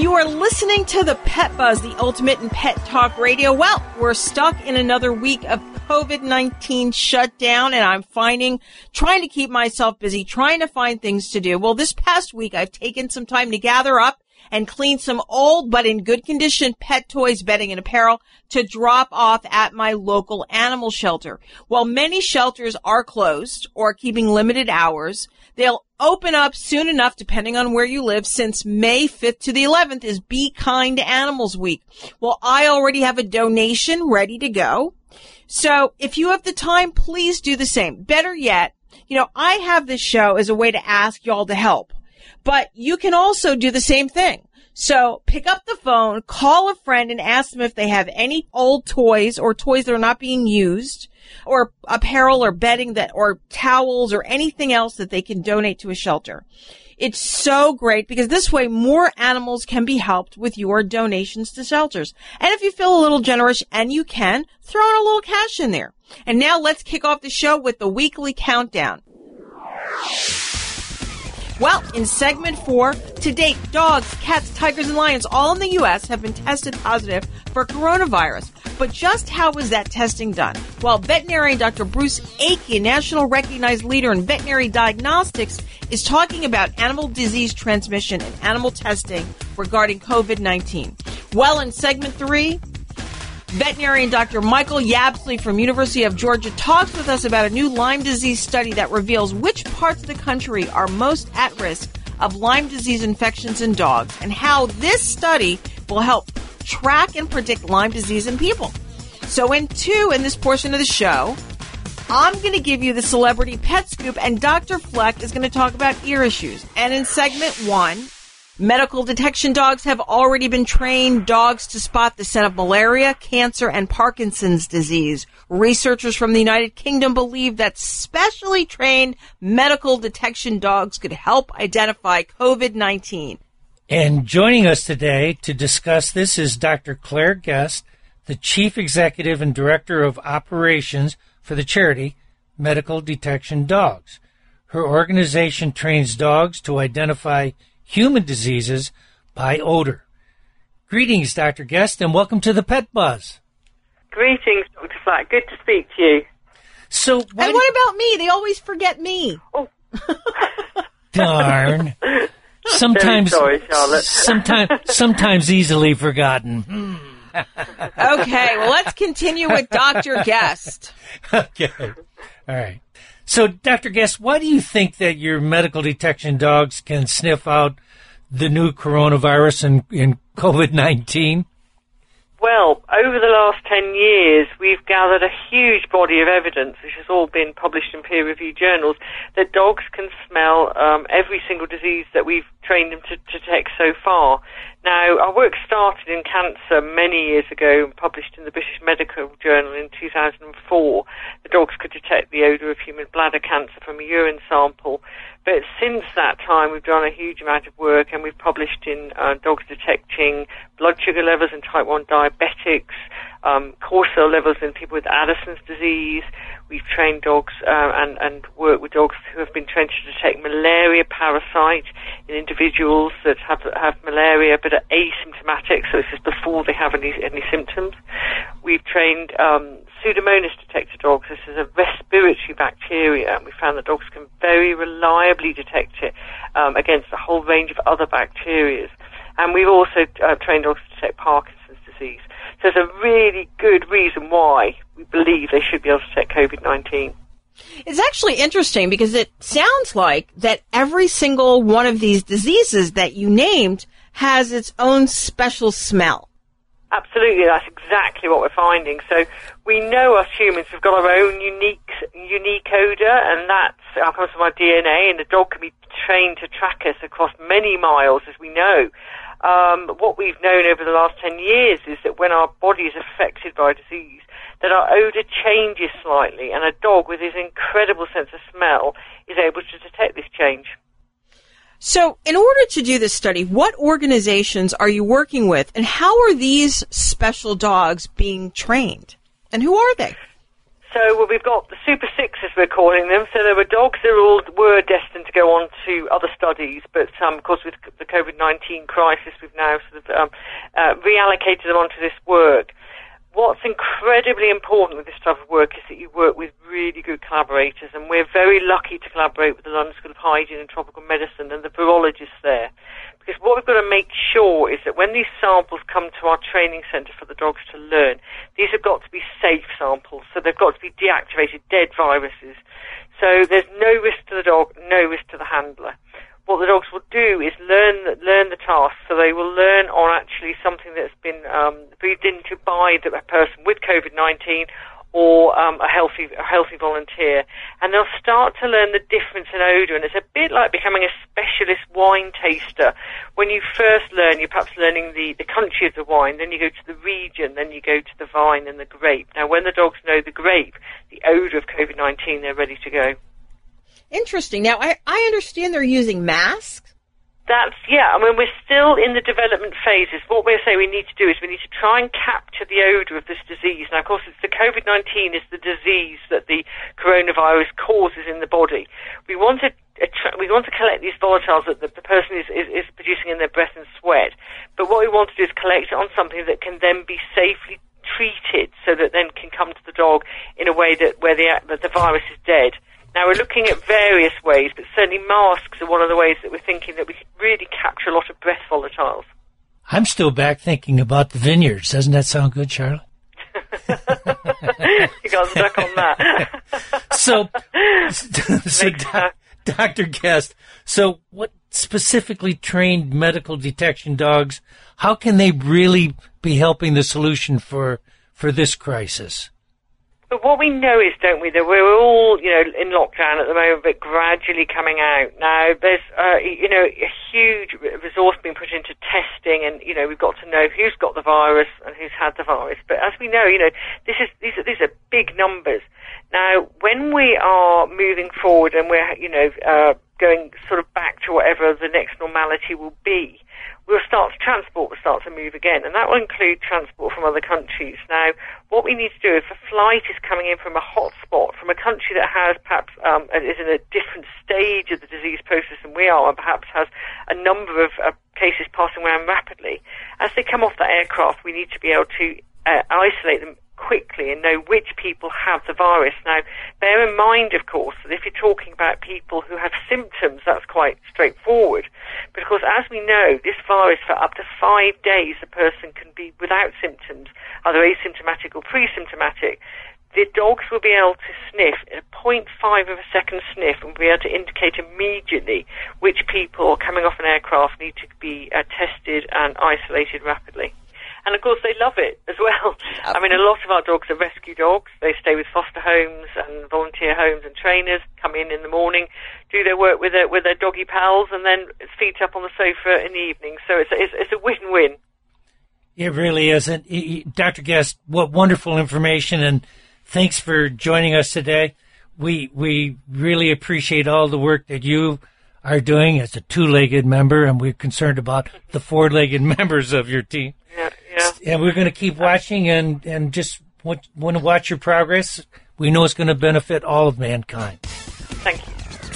You are listening to the Pet Buzz, the ultimate in pet talk radio. Well, we're stuck in another week of COVID 19 shutdown, and I'm finding, trying to keep myself busy, trying to find things to do. Well, this past week, I've taken some time to gather up and clean some old but in good condition pet toys, bedding, and apparel to drop off at my local animal shelter. While many shelters are closed or keeping limited hours, they'll open up soon enough depending on where you live since May 5th to the 11th is Be Kind to Animals Week. Well, I already have a donation ready to go. So if you have the time, please do the same. Better yet, you know, I have this show as a way to ask y'all to help, but you can also do the same thing. So pick up the phone, call a friend and ask them if they have any old toys or toys that are not being used or apparel or bedding that or towels or anything else that they can donate to a shelter. It's so great because this way more animals can be helped with your donations to shelters. And if you feel a little generous and you can, throw in a little cash in there. And now let's kick off the show with the weekly countdown. Well, in segment four, to date, dogs, cats, tigers, and lions, all in the U.S., have been tested positive for coronavirus. But just how was that testing done? Well, veterinarian Dr. Bruce Akey, national recognized leader in veterinary diagnostics, is talking about animal disease transmission and animal testing regarding COVID 19. Well, in segment three, Veterinarian Dr. Michael Yabsley from University of Georgia talks with us about a new Lyme disease study that reveals which parts of the country are most at risk of Lyme disease infections in dogs and how this study will help track and predict Lyme disease in people. So in two, in this portion of the show, I'm going to give you the celebrity pet scoop and Dr. Fleck is going to talk about ear issues. And in segment one, Medical detection dogs have already been trained dogs to spot the scent of malaria, cancer, and Parkinson's disease. Researchers from the United Kingdom believe that specially trained medical detection dogs could help identify COVID-19. And joining us today to discuss this is Dr. Claire Guest, the Chief Executive and Director of Operations for the charity Medical Detection Dogs. Her organization trains dogs to identify human diseases by odor. Greetings, Dr. Guest, and welcome to the Pet Buzz. Greetings, Dr. Fleck. Good to speak to you. So, And why what about me? They always forget me. Oh, darn? Sometimes, sorry, Charlotte. sometimes, sometimes easily forgotten. Hmm. Okay, well, let's continue with Dr. Guest. okay. All right. So, Dr. Guest, why do you think that your medical detection dogs can sniff out the new coronavirus and, and COVID 19? Well, over the last 10 years, we've gathered a huge body of evidence, which has all been published in peer reviewed journals, that dogs can smell um, every single disease that we've trained them to, to detect so far. Now, our work started in cancer many years ago and published in the British Medical Journal in 2004. The dogs could detect the odour of human bladder cancer from a urine sample. But since that time, we've done a huge amount of work and we've published in uh, dogs detecting blood sugar levels in type 1 diabetics, um, cortisol levels in people with Addison's disease. We've trained dogs uh, and, and worked with dogs who have been trained to detect malaria parasite in individuals that have, have malaria but are asymptomatic, so this is before they have any, any symptoms. We've trained um, Pseudomonas detector dogs. This is a respiratory bacteria, and we found that dogs can very reliably detect it um, against a whole range of other bacteria. And we've also uh, trained dogs to detect Parkinson's disease. So there's a really good reason why we believe they should be able to detect COVID-19. It's actually interesting because it sounds like that every single one of these diseases that you named has its own special smell. Absolutely, that's exactly what we're finding. So we know us humans have got our own unique unique odor, and that's uh, comes from our DNA, and the dog can be trained to track us across many miles, as we know. Um, what we've known over the last 10 years is that when our body is affected by disease, that our odor changes slightly, and a dog with his incredible sense of smell is able to detect this change. So, in order to do this study, what organizations are you working with, and how are these special dogs being trained? And who are they? So well, we've got the Super Six, as we're calling them. So there were dogs that all were destined to go on to other studies, but um, of course with the COVID-19 crisis, we've now sort of um, uh, reallocated them onto this work. What's incredibly important with this type of work is that you work with really good collaborators, and we're very lucky to collaborate with the London School of Hygiene and Tropical Medicine and the virologists there. Because what we've got to make sure is that when these samples come to our training centre for the dogs to learn, these have got to be safe samples, so they've got to be deactivated, dead viruses. So there's no risk to the dog, no risk to the handler what the dogs will do is learn learn the task. So they will learn on actually something that's been um, breathed into by the, person with COVID nineteen or um, a healthy a healthy volunteer, and they'll start to learn the difference in odor. And it's a bit like becoming a specialist wine taster. When you first learn, you're perhaps learning the the country of the wine, then you go to the region, then you go to the vine and the grape. Now, when the dogs know the grape, the odor of COVID nineteen, they're ready to go. Interesting. Now, I, I understand they're using masks. That's, yeah, I mean, we're still in the development phases. What we're saying we need to do is we need to try and capture the odour of this disease. Now, of course, it's the COVID-19 is the disease that the coronavirus causes in the body. We want to we want to collect these volatiles that the, the person is, is, is producing in their breath and sweat. But what we want to do is collect it on something that can then be safely treated so that then can come to the dog in a way that where the, that the virus is dead. Now we're looking at various ways, but certainly masks are one of the ways that we're thinking that we could really capture a lot of breath volatiles. I'm still back thinking about the vineyards. Doesn't that sound good, Charlotte? you got stuck on that. so, so doc, Dr. Guest, so what specifically trained medical detection dogs, how can they really be helping the solution for, for this crisis? But what we know is, don't we, that we're all, you know, in lockdown at the moment, but gradually coming out. Now, there's, uh, you know, a huge resource being put into testing, and you know, we've got to know who's got the virus and who's had the virus. But as we know, you know, this is these are these are big numbers. Now, when we are moving forward and we're, you know, uh, going sort of back to whatever the next normality will be, we'll start to transport will start to move again, and that will include transport from other countries. Now, what we need to do if a flight is coming in from a hotspot, from a country that has perhaps um, is in a different stage of the disease process than we are, and perhaps has a number of uh, cases passing around rapidly, as they come off that aircraft, we need to be able to uh, isolate them quickly and know which people have the virus. Now, bear in mind, of course, that if you're talking about people who have symptoms, that's quite straightforward. Because as we know, this virus for up to five days, a person can be without symptoms, either asymptomatic or pre-symptomatic. The dogs will be able to sniff a 0.5 of a second sniff and be able to indicate immediately which people coming off an aircraft need to be uh, tested and isolated rapidly. And of course, they love it as well. I mean, a lot of our dogs are rescue dogs. They stay with foster homes and volunteer homes and trainers, come in in the morning, do their work with their, with their doggy pals, and then feet up on the sofa in the evening. So it's, it's, it's a win-win. It really is. And Dr. Guest, what wonderful information, and thanks for joining us today. We, we really appreciate all the work that you are doing as a two-legged member, and we're concerned about the four-legged members of your team. Yeah, yeah. And we're going to keep watching and, and just want, want to watch your progress. We know it's going to benefit all of mankind. Thank you.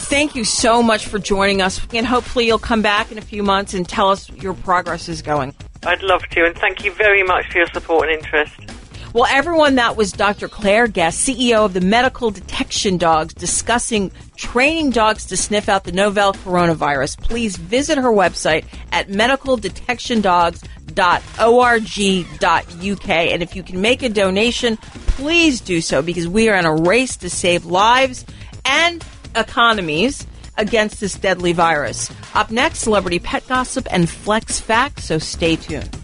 Thank you so much for joining us, and hopefully you'll come back in a few months and tell us your progress is going. I'd love to, and thank you very much for your support and interest. Well, everyone, that was Dr. Claire Guest, CEO of the Medical Detection Dogs, discussing training dogs to sniff out the novel coronavirus. Please visit her website at medicaldetectiondogs.org.uk. And if you can make a donation, please do so because we are in a race to save lives and economies against this deadly virus. Up next, celebrity pet gossip and flex facts, so stay tuned.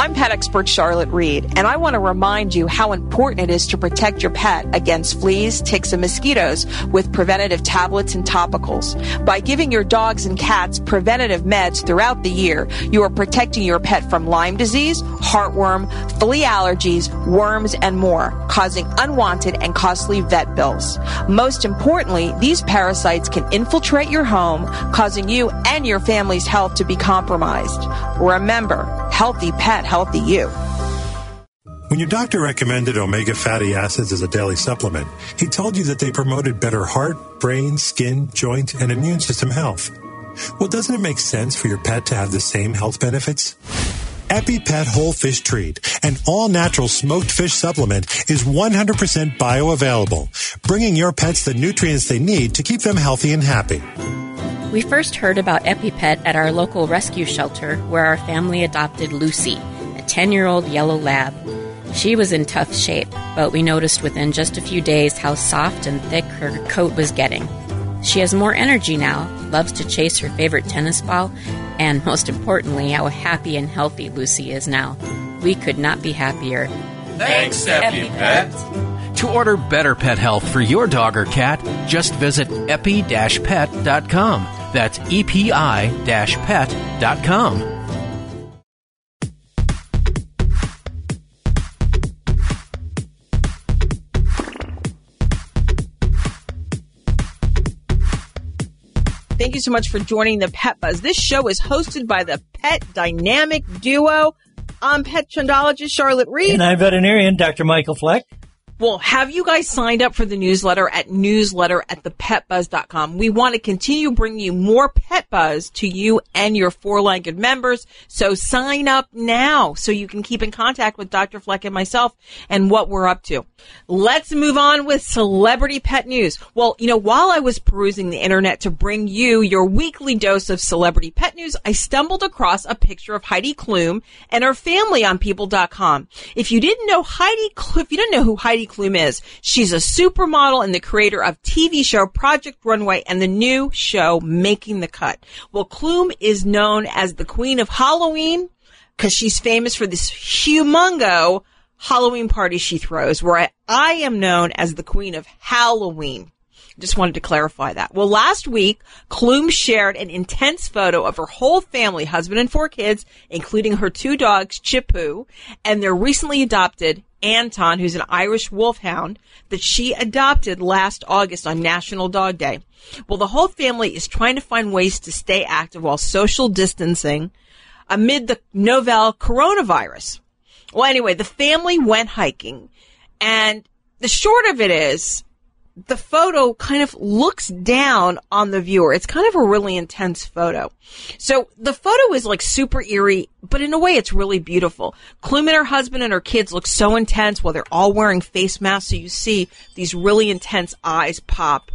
I'm pet expert Charlotte Reed, and I want to remind you how important it is to protect your pet against fleas, ticks, and mosquitoes with preventative tablets and topicals. By giving your dogs and cats preventative meds throughout the year, you are protecting your pet from Lyme disease, heartworm, flea allergies, worms, and more, causing unwanted and costly vet bills. Most importantly, these parasites can infiltrate your home, causing you and your family's health to be compromised. Remember, healthy pet, healthy you. When your doctor recommended omega fatty acids as a daily supplement, he told you that they promoted better heart, brain, skin, joint, and immune system health. Well, doesn't it make sense for your pet to have the same health benefits? EpiPet Whole Fish Treat, an all natural smoked fish supplement, is 100% bioavailable, bringing your pets the nutrients they need to keep them healthy and happy. We first heard about EpiPet at our local rescue shelter where our family adopted Lucy, a 10 year old yellow lab. She was in tough shape, but we noticed within just a few days how soft and thick her coat was getting. She has more energy now, loves to chase her favorite tennis ball, and most importantly, how happy and healthy Lucy is now. We could not be happier. Thanks, EpiPet. To order better pet health for your dog or cat, just visit epi-pet.com. That's epi-pet.com. Thank you so much for joining the Pet Buzz. This show is hosted by the Pet Dynamic Duo. I'm pet trendologist Charlotte Reed. And I'm veterinarian Dr. Michael Fleck. Well, have you guys signed up for the newsletter at newsletter at thepetbuzz.com? We want to continue bringing you more pet buzz to you and your four-legged members. So sign up now so you can keep in contact with Dr. Fleck and myself and what we're up to. Let's move on with celebrity pet news. Well, you know, while I was perusing the internet to bring you your weekly dose of celebrity pet news, I stumbled across a picture of Heidi Klum and her family on people.com. If you didn't know Heidi, if you didn't know who Heidi Klum is. She's a supermodel and the creator of TV show Project Runway and the new show Making the Cut. Well, Klum is known as the Queen of Halloween because she's famous for this humongo Halloween party she throws, where I, I am known as the Queen of Halloween. Just wanted to clarify that. Well, last week, Klum shared an intense photo of her whole family, husband and four kids, including her two dogs, Chipu, and their recently adopted Anton, who's an Irish wolfhound that she adopted last August on National Dog Day. Well, the whole family is trying to find ways to stay active while social distancing amid the novel coronavirus. Well, anyway, the family went hiking and the short of it is the photo kind of looks down on the viewer. It's kind of a really intense photo. So the photo is like super eerie, but in a way it's really beautiful. Klum and her husband and her kids look so intense while they're all wearing face masks. So you see these really intense eyes pop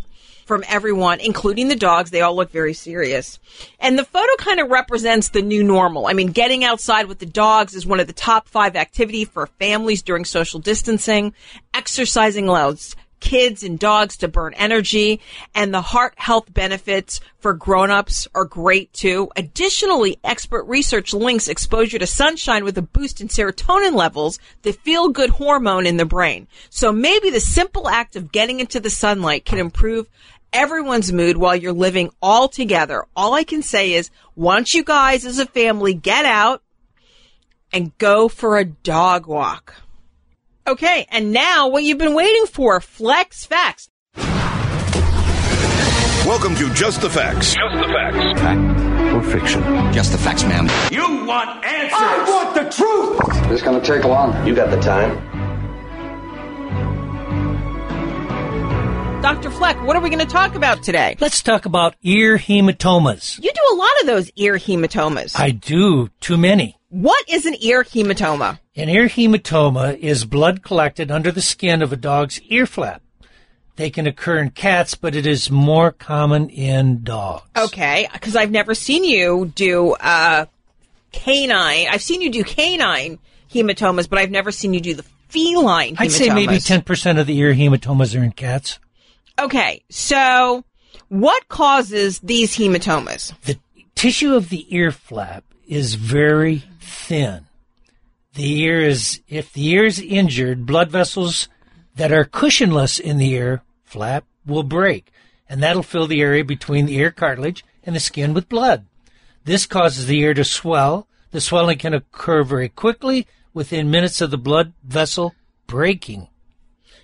from everyone, including the dogs. They all look very serious. And the photo kind of represents the new normal. I mean, getting outside with the dogs is one of the top five activity for families during social distancing. Exercising allows kids and dogs to burn energy and the heart health benefits for grown-ups are great too. Additionally, expert research links exposure to sunshine with a boost in serotonin levels, the feel good hormone in the brain. So maybe the simple act of getting into the sunlight can improve everyone's mood while you're living all together. All I can say is once you guys as a family get out and go for a dog walk. Okay, and now what you've been waiting for, Flex Facts. Welcome to Just the Facts. Just the Facts. Fact or fiction? Just the facts, ma'am. You want answers! I want the truth! This is going to take long. You got the time. Dr. Fleck, what are we going to talk about today? Let's talk about ear hematomas. You do a lot of those ear hematomas. I do. Too many. What is an ear hematoma? An ear hematoma is blood collected under the skin of a dog's ear flap. They can occur in cats, but it is more common in dogs. Okay, because I've never seen you do uh, canine. I've seen you do canine hematomas, but I've never seen you do the feline. I'd say maybe ten percent of the ear hematomas are in cats. Okay, so what causes these hematomas? The tissue of the ear flap is very thin. The ear is, if the ear is injured, blood vessels that are cushionless in the ear flap will break, and that'll fill the area between the ear cartilage and the skin with blood. This causes the ear to swell. The swelling can occur very quickly within minutes of the blood vessel breaking.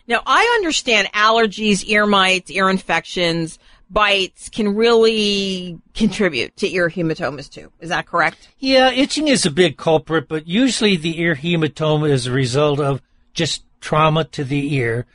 Now, I understand allergies, ear mites, ear infections, bites can really contribute to ear hematomas too. Is that correct? Yeah, itching is a big culprit, but usually the ear hematoma is a result of just trauma to the ear,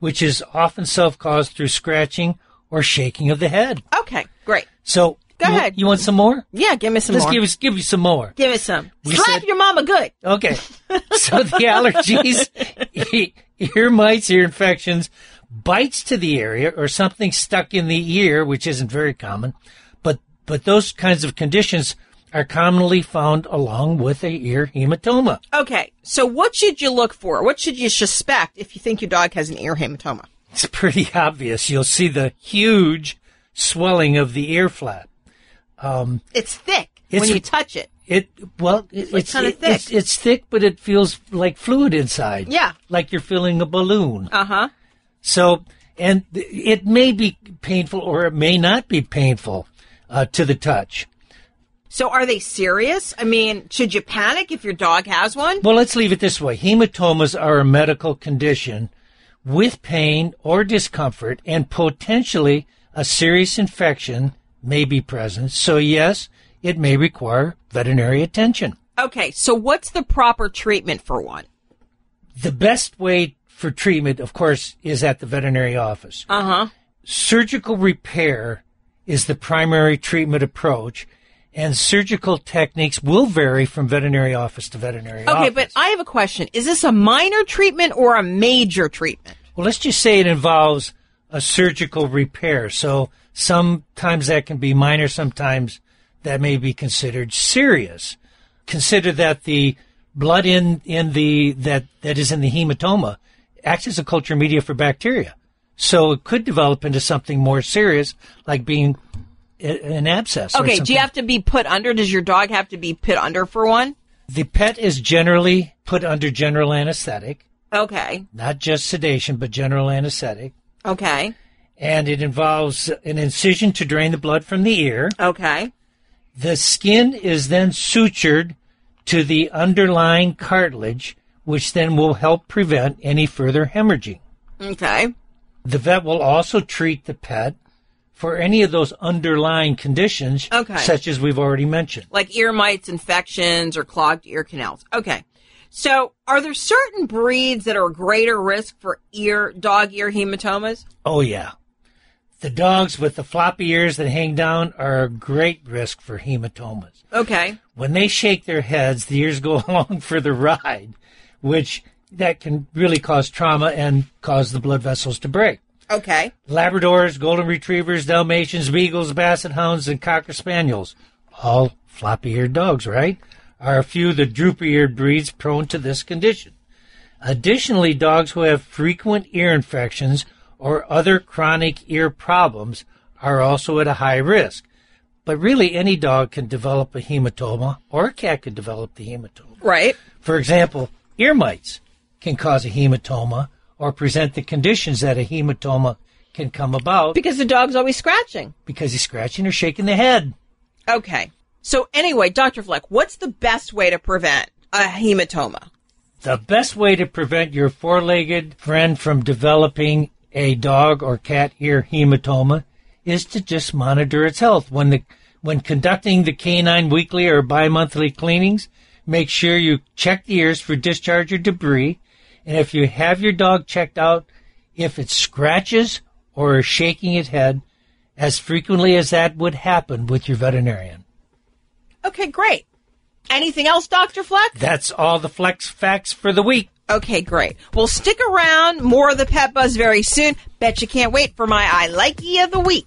which is often self-caused through scratching or shaking of the head. Okay, great. So Go you, ahead. You want some more? Yeah, give me some Let's more. give us give you some more. Give me some. We Slap said- your mama good. Okay. So the allergies, ear mites, ear infections, bites to the area or something stuck in the ear, which isn't very common, but but those kinds of conditions are commonly found along with a ear hematoma. Okay, so what should you look for? What should you suspect if you think your dog has an ear hematoma? It's pretty obvious. You'll see the huge swelling of the ear flap. Um, It's thick It's- when you touch it. It well, it, it's it- It's, thick. it's thick, but it feels like fluid inside. Yeah. like you're filling a balloon. Uh huh. So, and it may be painful or it may not be painful uh, to the touch. So are they serious? I mean, should you panic if your dog has one? Well, let's leave it this way. Hematomas are a medical condition with pain or discomfort and potentially a serious infection may be present. So yes, it may require veterinary attention. Okay, so what's the proper treatment for one? The best way for treatment, of course, is at the veterinary office. Uh huh. surgical repair is the primary treatment approach, and surgical techniques will vary from veterinary office to veterinary Okay, office. Okay, but I have a question. Is this a minor treatment or a major treatment? Well, let's just say it involves a surgical repair. So sometimes that can be minor, sometimes that may be considered serious. Consider that the blood in, in the, that, that is in the hematoma acts as a culture media for bacteria. So it could develop into something more serious, like being an abscess. or Okay, do you have to be put under? Does your dog have to be put under for one? The pet is generally put under general anesthetic, Okay, not just sedation, but general anesthetic. okay, and it involves an incision to drain the blood from the ear. okay. The skin is then sutured to the underlying cartilage, which then will help prevent any further hemorrhaging. Okay. The vet will also treat the pet for any of those underlying conditions, Okay. such as we've already mentioned. Like ear mites, infections, or clogged ear canals. Okay. So, are there certain breeds that are a greater risk for ear dog ear hematomas? Oh, yeah. The dogs with the floppy ears that hang down are a great risk for hematomas. Okay. when they shake their heads, the ears go along for the ride, which that can really cause trauma and cause the blood vessels to break. Okay. Labradors, golden retrievers, Dalmatians, beagles, basset hounds, and cocker spaniels, all floppy-eared dogs, right? Are a few of the droopy-eared breeds prone to this condition. Additionally, dogs who have frequent ear infections or other chronic ear problems are also at a high risk. But really, any dog can develop a hematoma, or a cat can develop the hematoma. Right. For example, ear mites can cause a hematoma or present the conditions that a hematoma can come about Because the dog's always scratching. because he's scratching or shaking the head. Okay. So, anyway, Dr. Fleck, what's the best way to prevent a hematoma? The best way to prevent your four-legged friend from developing a dog or cat ear hematoma is to just monitor its health. When the when conducting the canine weekly or bi-monthly cleanings, make sure you check the ears for discharge or debris. And if you have your dog checked out, if it scratches or is shaking its head, as frequently as that would happen with your veterinarian. Okay, great. Anything else, Dr. Fleck? That's all the Flex facts for the week. Okay, great. Well, stick around. More of the Pet Buzz very soon. Bet you can't wait for my I Likey of the Week.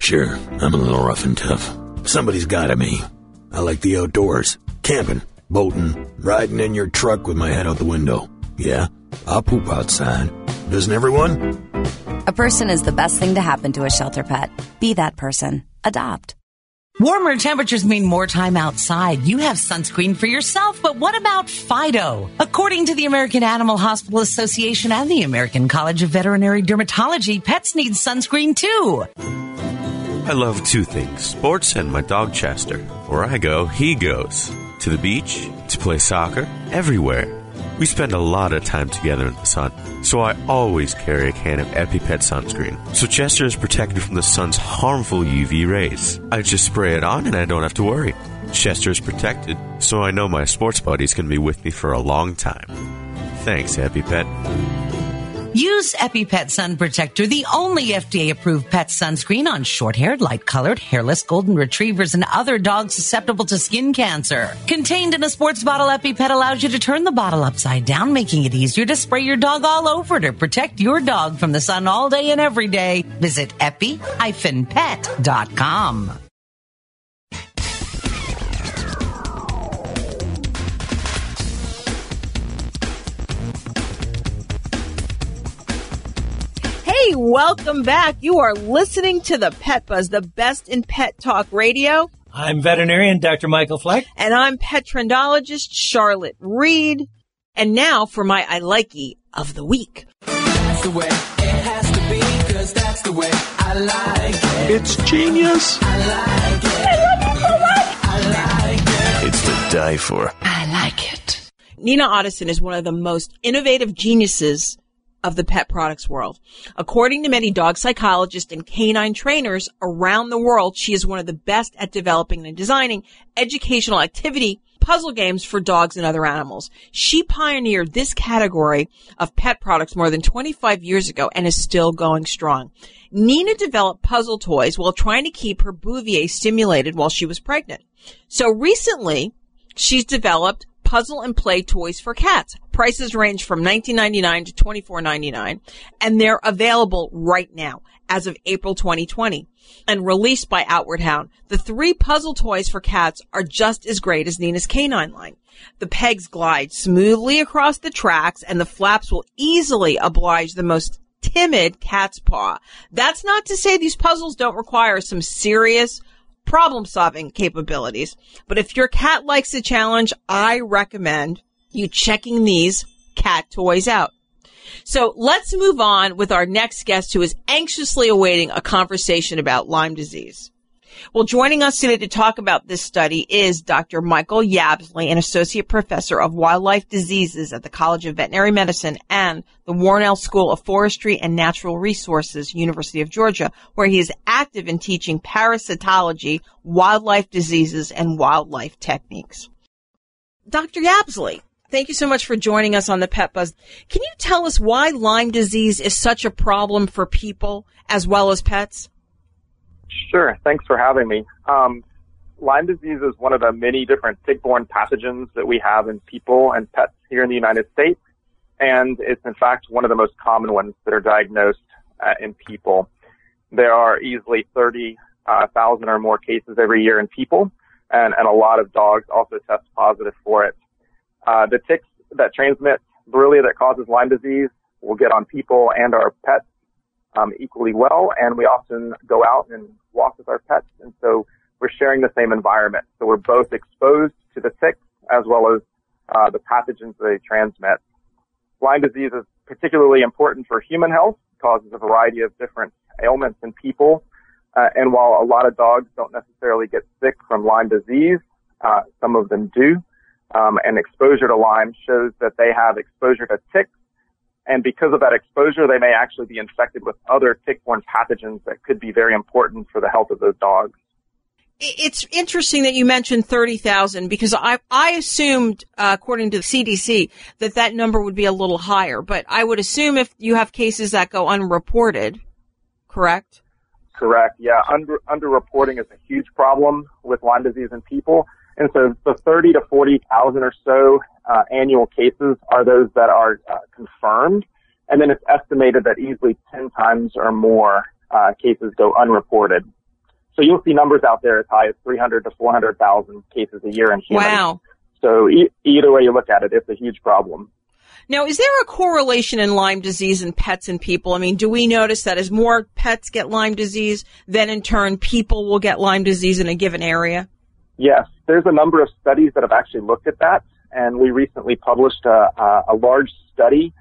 Sure, I'm a little rough and tough. Somebody's gotta be. I like the outdoors, camping, boating, riding in your truck with my head out the window. Yeah, I'll poop outside. Doesn't everyone? A person is the best thing to happen to a shelter pet. Be that person. Adopt. Warmer temperatures mean more time outside. You have sunscreen for yourself, but what about Fido? According to the American Animal Hospital Association and the American College of Veterinary Dermatology, pets need sunscreen too. I love two things sports and my dog Chester. Where I go, he goes. To the beach, to play soccer, everywhere. We spend a lot of time together in the sun, so I always carry a can of EpiPet sunscreen. So Chester is protected from the sun's harmful UV rays. I just spray it on and I don't have to worry. Chester is protected, so I know my sports buddy's going to be with me for a long time. Thanks, EpiPet. Use EpiPet Sun Protector, the only FDA approved pet sunscreen on short haired, light colored, hairless golden retrievers and other dogs susceptible to skin cancer. Contained in a sports bottle, EpiPet allows you to turn the bottle upside down, making it easier to spray your dog all over to protect your dog from the sun all day and every day. Visit epi-pet.com. Hey, welcome back. You are listening to the Pet Buzz, the best in pet talk radio. I'm veterinarian Dr. Michael Fleck. And I'm pet trendologist Charlotte Reed. And now for my I likey of the week. That's the way it has to be, cause that's the way I like it. It's genius. I like it. I like it. It's to die for. I like it. Nina Ottosson is one of the most innovative geniuses of the pet products world. According to many dog psychologists and canine trainers around the world, she is one of the best at developing and designing educational activity puzzle games for dogs and other animals. She pioneered this category of pet products more than 25 years ago and is still going strong. Nina developed puzzle toys while trying to keep her Bouvier stimulated while she was pregnant. So recently, she's developed puzzle and play toys for cats. Prices range from $19.99 to $24.99 and they're available right now as of April 2020 and released by Outward Hound. The three puzzle toys for cats are just as great as Nina's canine line. The pegs glide smoothly across the tracks and the flaps will easily oblige the most timid cat's paw. That's not to say these puzzles don't require some serious problem solving capabilities. But if your cat likes a challenge, I recommend you checking these cat toys out. So let's move on with our next guest who is anxiously awaiting a conversation about Lyme disease. Well, joining us today to talk about this study is Dr. Michael Yabsley, an associate professor of wildlife diseases at the College of Veterinary Medicine and the Warnell School of Forestry and Natural Resources, University of Georgia, where he is active in teaching parasitology, wildlife diseases, and wildlife techniques. Dr. Yabsley, Thank you so much for joining us on the Pet Buzz. Can you tell us why Lyme disease is such a problem for people as well as pets? Sure. Thanks for having me. Um, Lyme disease is one of the many different tick-borne pathogens that we have in people and pets here in the United States, and it's in fact one of the most common ones that are diagnosed uh, in people. There are easily 30,000 uh, or more cases every year in people, and, and a lot of dogs also test positive for it. Uh, the ticks that transmit Borrelia that causes Lyme disease will get on people and our pets um, equally well, and we often go out and walk with our pets, and so we're sharing the same environment. So we're both exposed to the ticks as well as uh, the pathogens they transmit. Lyme disease is particularly important for human health, causes a variety of different ailments in people. Uh, and while a lot of dogs don't necessarily get sick from Lyme disease, uh, some of them do. Um, and exposure to Lyme shows that they have exposure to ticks. And because of that exposure, they may actually be infected with other tick-borne pathogens that could be very important for the health of those dogs. It's interesting that you mentioned 30,000 because I, I assumed, uh, according to the CDC, that that number would be a little higher. But I would assume if you have cases that go unreported, correct? Correct. Yeah. Under, underreporting is a huge problem with Lyme disease in people. And so the 30 to 40,000 or so uh, annual cases are those that are uh, confirmed. And then it's estimated that easily 10 times or more uh, cases go unreported. So you'll see numbers out there as high as 300 to 400,000 cases a year in humans. Wow. So e- either way you look at it, it's a huge problem. Now, is there a correlation in Lyme disease in pets and people? I mean, do we notice that as more pets get Lyme disease, then in turn people will get Lyme disease in a given area? Yes, there's a number of studies that have actually looked at that, and we recently published a, a, large study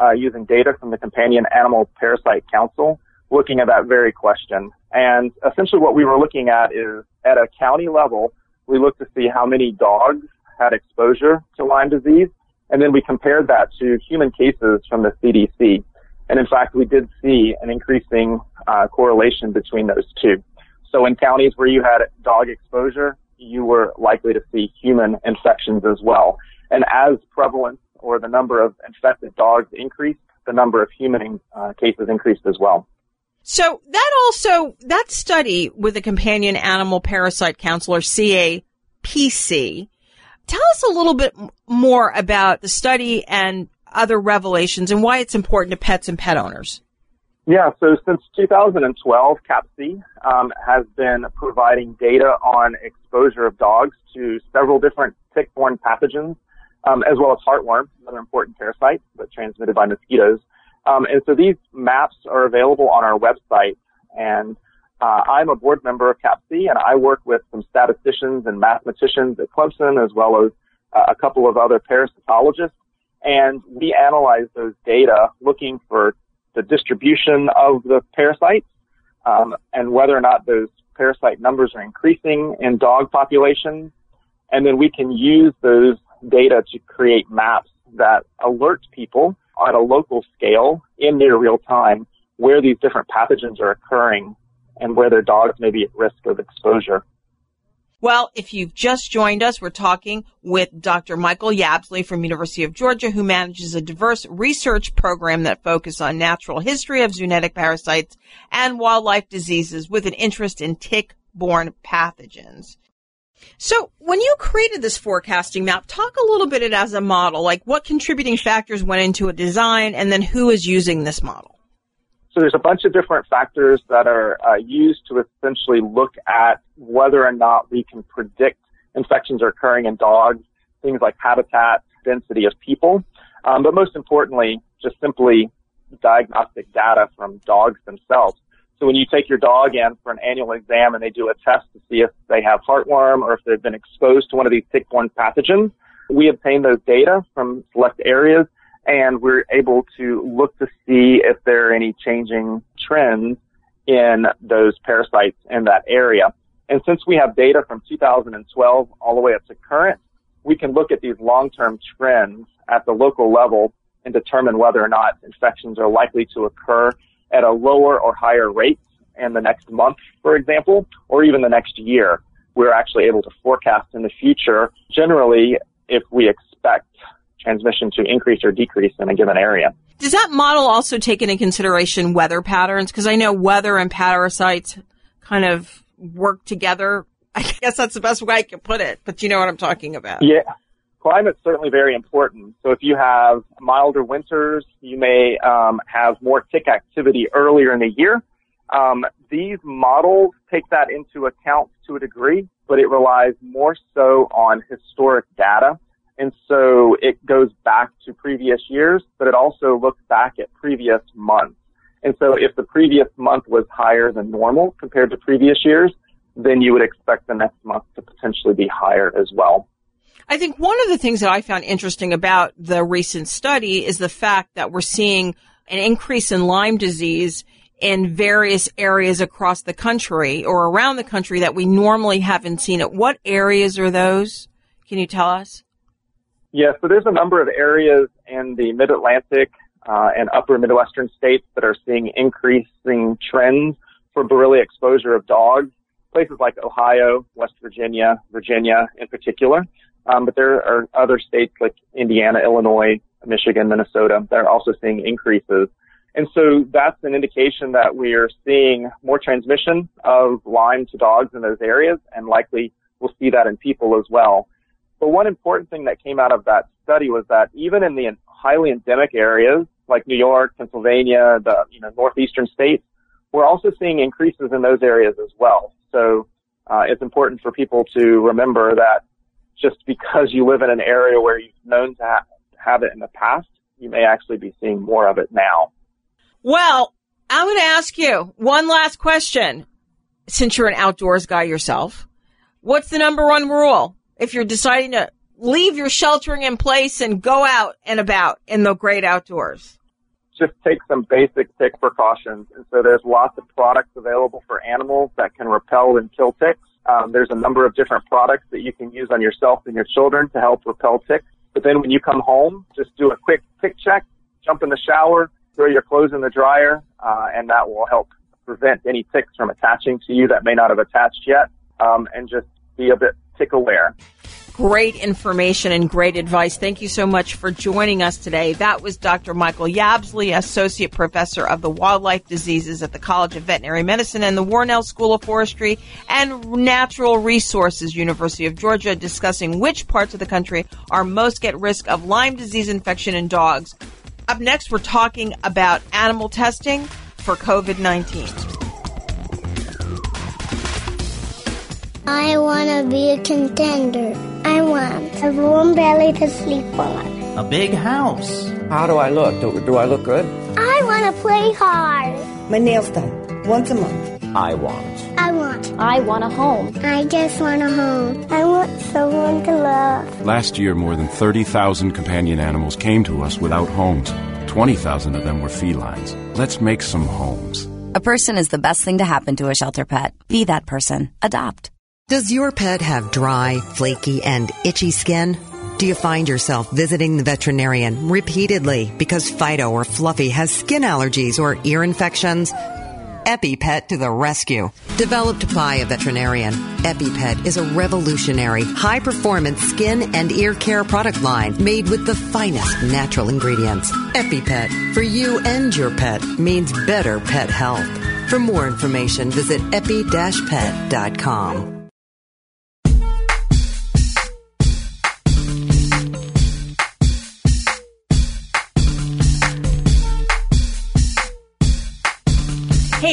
uh, using data from the Companion Animal Parasite Council looking at that very question. And essentially what we were looking at is at a county level, we looked to see how many dogs had exposure to Lyme disease, and then we compared that to human cases from the CDC. And in fact, we did see an increasing uh, correlation between those two. So in counties where you had dog exposure, you were likely to see human infections as well. And as prevalence or the number of infected dogs increased, the number of human uh, cases increased as well. So that also, that study with the Companion Animal Parasite Council or CAPC, tell us a little bit more about the study and other revelations and why it's important to pets and pet owners. Yeah, so since 2012, CAPC um, has been providing data on exposure of dogs to several different tick-borne pathogens, um, as well as heartworm, another important parasite, but transmitted by mosquitoes. Um, and so these maps are available on our website. And uh, I'm a board member of CAPC, and I work with some statisticians and mathematicians at Clemson, as well as uh, a couple of other parasitologists. And we analyze those data looking for the distribution of the parasites um, and whether or not those parasite numbers are increasing in dog populations. And then we can use those data to create maps that alert people at a local scale in near real time where these different pathogens are occurring and where their dogs may be at risk of exposure. Well, if you've just joined us, we're talking with Dr. Michael Yabsley from University of Georgia, who manages a diverse research program that focuses on natural history of zoonotic parasites and wildlife diseases with an interest in tick-borne pathogens. So when you created this forecasting map, talk a little bit it as a model, like what contributing factors went into a design and then who is using this model? So there's a bunch of different factors that are uh, used to essentially look at whether or not we can predict infections are occurring in dogs, things like habitat, density of people, um, but most importantly, just simply diagnostic data from dogs themselves. So when you take your dog in for an annual exam and they do a test to see if they have heartworm or if they've been exposed to one of these tick-borne pathogens, we obtain those data from select areas and we're able to look to see if there are any changing trends in those parasites in that area. And since we have data from 2012 all the way up to current, we can look at these long-term trends at the local level and determine whether or not infections are likely to occur at a lower or higher rate in the next month, for example, or even the next year. We're actually able to forecast in the future, generally, if we expect transmission to increase or decrease in a given area. Does that model also take into consideration weather patterns? Because I know weather and parasites kind of work together. I guess that's the best way I can put it, but you know what I'm talking about. Yeah climate's certainly very important. So if you have milder winters, you may um, have more tick activity earlier in the year. Um, these models take that into account to a degree, but it relies more so on historic data. And so it goes back to previous years, but it also looks back at previous months. And so if the previous month was higher than normal compared to previous years, then you would expect the next month to potentially be higher as well. I think one of the things that I found interesting about the recent study is the fact that we're seeing an increase in Lyme disease in various areas across the country or around the country that we normally haven't seen it. What areas are those? Can you tell us? Yeah, so there's a number of areas in the mid-Atlantic uh, and upper Midwestern states that are seeing increasing trends for Borrelia exposure of dogs. Places like Ohio, West Virginia, Virginia in particular. Um, but there are other states like Indiana, Illinois, Michigan, Minnesota that are also seeing increases. And so that's an indication that we are seeing more transmission of Lyme to dogs in those areas and likely we'll see that in people as well. But one important thing that came out of that study was that even in the highly endemic areas like New York, Pennsylvania, the you know northeastern states, we're also seeing increases in those areas as well. So uh, it's important for people to remember that just because you live in an area where you've known to ha- have it in the past, you may actually be seeing more of it now. Well, I'm going to ask you one last question. Since you're an outdoors guy yourself, what's the number one rule if you're deciding to leave your sheltering in place and go out and about in the great outdoors? Just take some basic tick precautions. And so there's lots of products available for animals that can repel and kill ticks. Um, there's a number of different products that you can use on yourself and your children to help repel ticks. But then when you come home, just do a quick tick check, jump in the shower, throw your clothes in the dryer, uh, and that will help prevent any ticks from attaching to you that may not have attached yet. Um, and just be a bit aware great information and great advice. Thank you so much for joining us today. That was Dr. Michael Yabsley, Associate Professor of the Wildlife Diseases at the College of Veterinary Medicine and the Warnell School of Forestry and Natural Resources, University of Georgia, discussing which parts of the country are most at risk of Lyme disease infection in dogs. Up next, we're talking about animal testing for COVID 19. I want to be a contender. I want a warm belly to sleep on. A big house. How do I look? Do, do I look good? I want to play hard. My nails done once a month. I want. I want. I want a home. I just want a home. I want someone to love. Last year, more than 30,000 companion animals came to us without homes. 20,000 of them were felines. Let's make some homes. A person is the best thing to happen to a shelter pet. Be that person. Adopt. Does your pet have dry, flaky, and itchy skin? Do you find yourself visiting the veterinarian repeatedly because Fido or Fluffy has skin allergies or ear infections? EpiPet to the rescue. Developed by a veterinarian, EpiPet is a revolutionary, high performance skin and ear care product line made with the finest natural ingredients. EpiPet, for you and your pet, means better pet health. For more information, visit epi-pet.com.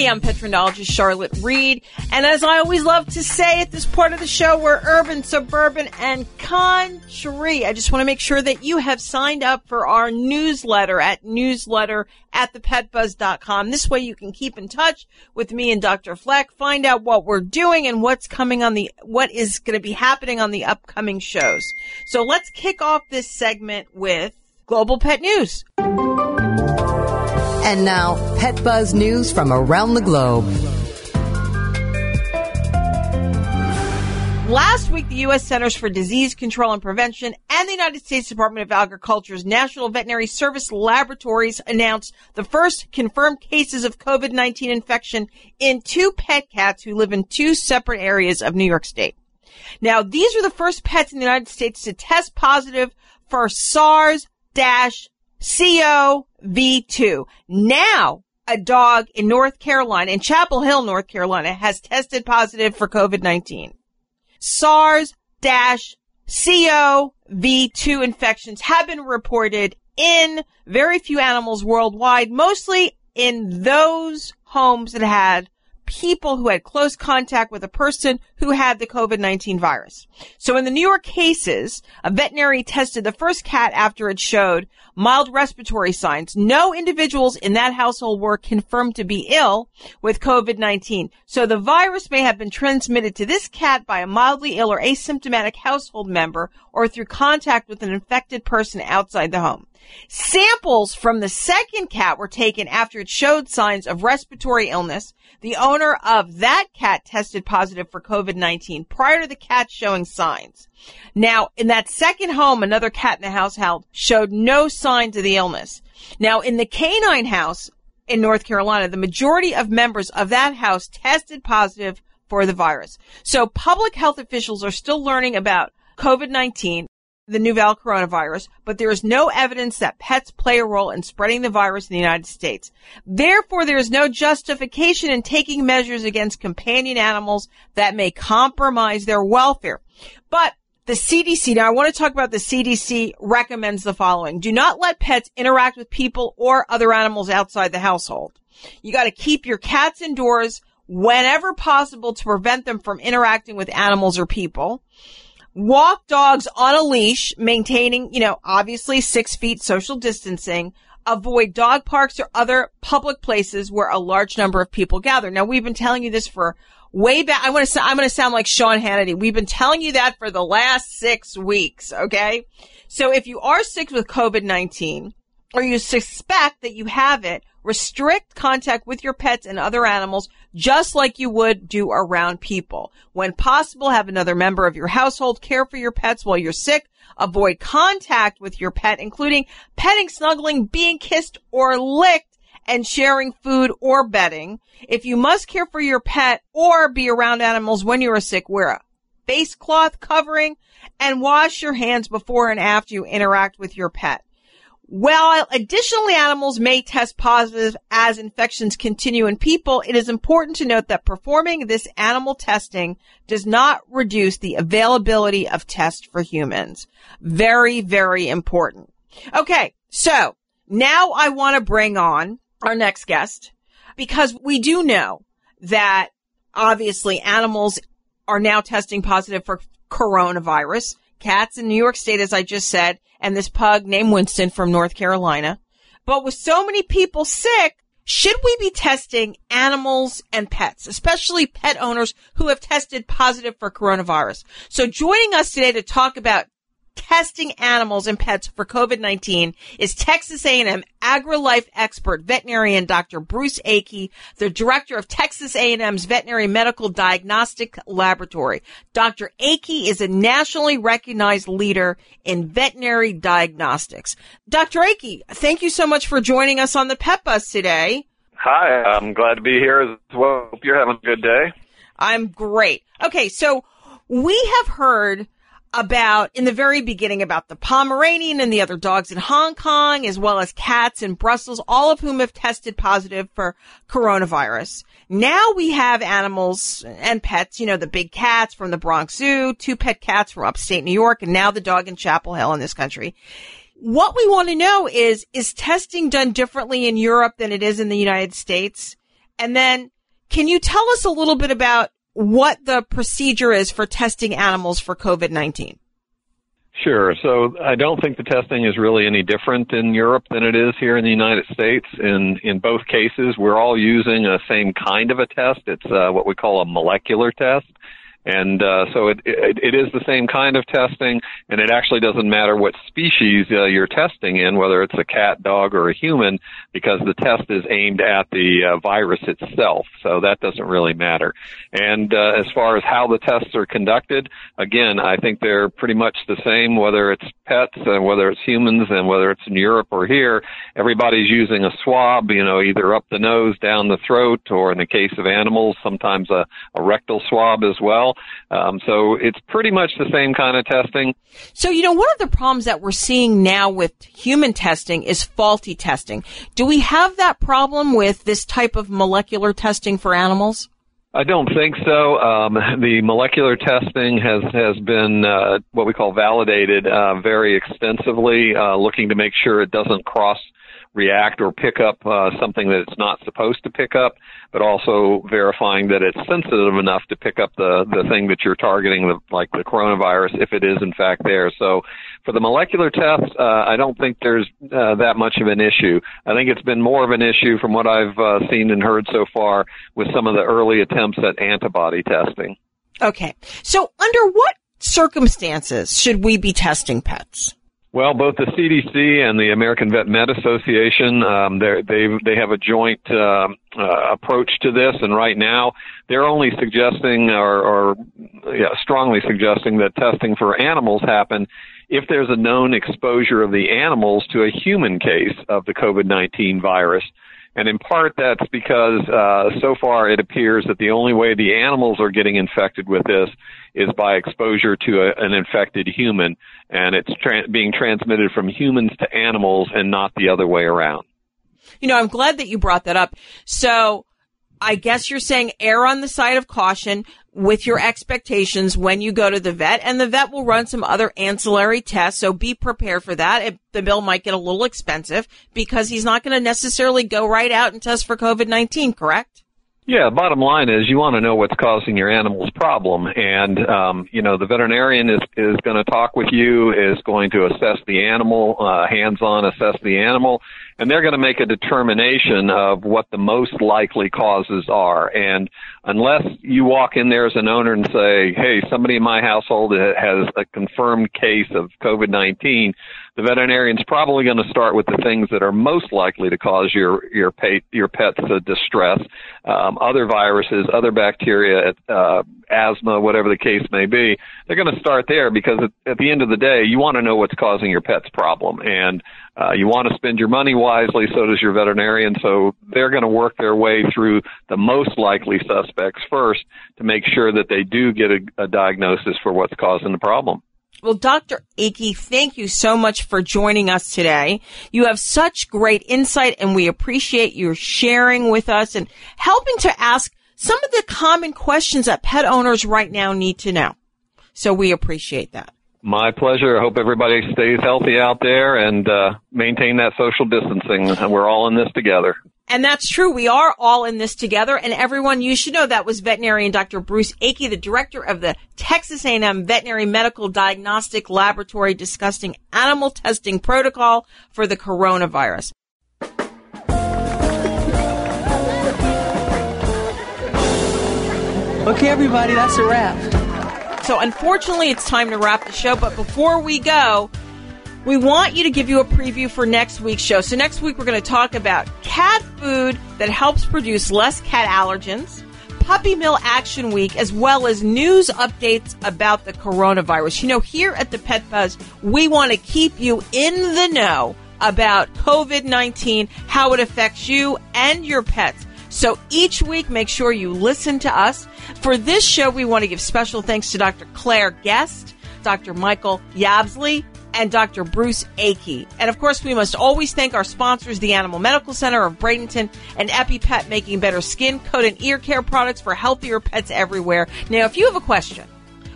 I'm petrendologist Charlotte Reed, and as I always love to say at this part of the show, we're urban, suburban, and country. I just want to make sure that you have signed up for our newsletter at newsletter at thepetbuzz.com. This way you can keep in touch with me and Dr. Fleck, find out what we're doing and what's coming on the, what is going to be happening on the upcoming shows. So let's kick off this segment with Global Pet News. And now, Pet Buzz news from around the globe. Last week, the U.S. Centers for Disease Control and Prevention and the United States Department of Agriculture's National Veterinary Service Laboratories announced the first confirmed cases of COVID-19 infection in two pet cats who live in two separate areas of New York State. Now, these are the first pets in the United States to test positive for SARS CoV2. Now, a dog in North Carolina, in Chapel Hill, North Carolina, has tested positive for COVID-19. SARS CoV2 infections have been reported in very few animals worldwide, mostly in those homes that had people who had close contact with a person who had the COVID-19 virus. So in the New York cases, a veterinary tested the first cat after it showed mild respiratory signs. No individuals in that household were confirmed to be ill with COVID-19. So the virus may have been transmitted to this cat by a mildly ill or asymptomatic household member or through contact with an infected person outside the home. Samples from the second cat were taken after it showed signs of respiratory illness. The owner of that cat tested positive for COVID-19 prior to the cat showing signs. Now, in that second home, another cat in the household showed no signs of the illness. Now, in the canine house in North Carolina, the majority of members of that house tested positive for the virus. So public health officials are still learning about COVID-19 the novel coronavirus, but there is no evidence that pets play a role in spreading the virus in the United States. Therefore, there is no justification in taking measures against companion animals that may compromise their welfare. But the CDC, now I want to talk about the CDC recommends the following. Do not let pets interact with people or other animals outside the household. You got to keep your cats indoors whenever possible to prevent them from interacting with animals or people walk dogs on a leash, maintaining, you know, obviously six feet social distancing, avoid dog parks or other public places where a large number of people gather. Now we've been telling you this for way back. I want to, I'm going to sound like Sean Hannity. We've been telling you that for the last six weeks. Okay. So if you are sick with COVID-19 or you suspect that you have it, restrict contact with your pets and other animals just like you would do around people. When possible, have another member of your household care for your pets while you're sick. Avoid contact with your pet, including petting, snuggling, being kissed or licked, and sharing food or bedding. If you must care for your pet or be around animals when you are sick, wear a face cloth covering and wash your hands before and after you interact with your pet. While additionally animals may test positive as infections continue in people, it is important to note that performing this animal testing does not reduce the availability of tests for humans. Very, very important. Okay. So now I want to bring on our next guest because we do know that obviously animals are now testing positive for coronavirus. Cats in New York State, as I just said, and this pug named Winston from North Carolina. But with so many people sick, should we be testing animals and pets, especially pet owners who have tested positive for coronavirus? So joining us today to talk about testing animals and pets for COVID-19 is Texas A&M AgriLife expert veterinarian Dr. Bruce Akey, the director of Texas A&M's Veterinary Medical Diagnostic Laboratory. Dr. Akey is a nationally recognized leader in veterinary diagnostics. Dr. Akey, thank you so much for joining us on the Pet Buzz today. Hi, I'm glad to be here as well. Hope you're having a good day. I'm great. Okay, so we have heard about in the very beginning about the Pomeranian and the other dogs in Hong Kong, as well as cats in Brussels, all of whom have tested positive for coronavirus. Now we have animals and pets, you know, the big cats from the Bronx Zoo, two pet cats from upstate New York, and now the dog in Chapel Hill in this country. What we want to know is, is testing done differently in Europe than it is in the United States? And then can you tell us a little bit about what the procedure is for testing animals for COVID-19. Sure. So I don't think the testing is really any different in Europe than it is here in the United States. In in both cases, we're all using a same kind of a test. It's uh, what we call a molecular test. And uh, so it, it, it is the same kind of testing, and it actually doesn't matter what species uh, you're testing in, whether it's a cat, dog, or a human, because the test is aimed at the uh, virus itself. So that doesn't really matter. And uh, as far as how the tests are conducted, again, I think they're pretty much the same, whether it's pets and whether it's humans and whether it's in Europe or here. Everybody's using a swab, you know, either up the nose, down the throat, or in the case of animals, sometimes a, a rectal swab as well. Um, so it's pretty much the same kind of testing. So, you know, one of the problems that we're seeing now with human testing is faulty testing. Do we have that problem with this type of molecular testing for animals? I don't think so. Um, the molecular testing has has been uh, what we call validated uh, very extensively, uh, looking to make sure it doesn't cross react or pick up uh, something that it's not supposed to pick up, but also verifying that it's sensitive enough to pick up the, the thing that you're targeting, like the coronavirus, if it is in fact there. So for the molecular test, uh, I don't think there's uh, that much of an issue. I think it's been more of an issue from what I've uh, seen and heard so far with some of the early attempts at antibody testing. Okay. So under what circumstances should we be testing pets? Well, both the CDC and the American Vet Med Association, um, they they have a joint uh, uh, approach to this, and right now they're only suggesting or, or yeah, strongly suggesting that testing for animals happen if there's a known exposure of the animals to a human case of the COVID-19 virus. And in part, that's because uh, so far it appears that the only way the animals are getting infected with this is by exposure to a, an infected human, and it's tra- being transmitted from humans to animals and not the other way around. You know, I'm glad that you brought that up. So I guess you're saying err on the side of caution with your expectations when you go to the vet and the vet will run some other ancillary tests. So be prepared for that. It, the bill might get a little expensive because he's not going to necessarily go right out and test for COVID-19, correct? Yeah, bottom line is you want to know what's causing your animal's problem, and um, you know the veterinarian is is going to talk with you, is going to assess the animal, uh, hands-on assess the animal, and they're going to make a determination of what the most likely causes are. And unless you walk in there as an owner and say, "Hey, somebody in my household has a confirmed case of COVID-19," the veterinarian's probably going to start with the things that are most likely to cause your your pet your pet's distress, um, other viruses, other bacteria, uh, asthma, whatever the case may be. They're going to start there because at, at the end of the day, you want to know what's causing your pet's problem, and uh, you want to spend your money wisely. So does your veterinarian. So they're going to work their way through the most likely suspects first to make sure that they do get a, a diagnosis for what's causing the problem. Well, Dr. Akey, thank you so much for joining us today. You have such great insight and we appreciate your sharing with us and helping to ask some of the common questions that pet owners right now need to know. So we appreciate that. My pleasure. I hope everybody stays healthy out there and uh, maintain that social distancing. We're all in this together. And that's true. We are all in this together. And everyone, you should know that was veterinarian Dr. Bruce Akey, the director of the Texas A&M Veterinary Medical Diagnostic Laboratory discussing animal testing protocol for the coronavirus. Okay, everybody, that's a wrap. So unfortunately, it's time to wrap the show. But before we go, we want you to give you a preview for next week's show. So next week we're going to talk about cat food that helps produce less cat allergens, Puppy Mill Action Week, as well as news updates about the coronavirus. You know, here at the Pet Buzz, we want to keep you in the know about COVID-19, how it affects you and your pets. So each week, make sure you listen to us. For this show, we want to give special thanks to Dr. Claire Guest, Dr. Michael Yabsley, and Dr. Bruce Akey. And of course, we must always thank our sponsors, the Animal Medical Center of Bradenton and EpiPet, making better skin, coat, and ear care products for healthier pets everywhere. Now, if you have a question,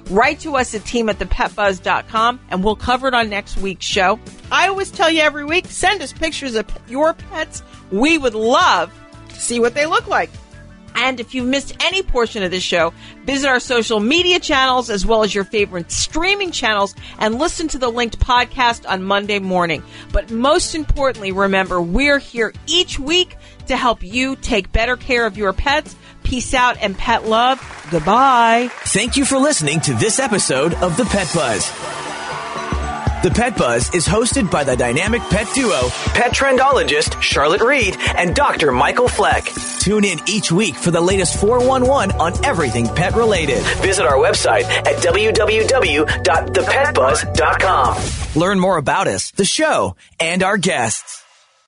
write to us at team at thepetbuzz.com and we'll cover it on next week's show. I always tell you every week, send us pictures of your pets. We would love to see what they look like. And if you've missed any portion of this show, visit our social media channels as well as your favorite streaming channels and listen to the linked podcast on Monday morning. But most importantly, remember, we're here each week to help you take better care of your pets. Peace out and pet love. Goodbye. Thank you for listening to this episode of The Pet Buzz. The Pet Buzz is hosted by the dynamic pet duo, pet trendologist Charlotte Reed and Dr. Michael Fleck. Tune in each week for the latest 411 on everything pet related. Visit our website at www.thepetbuzz.com. Learn more about us, the show, and our guests.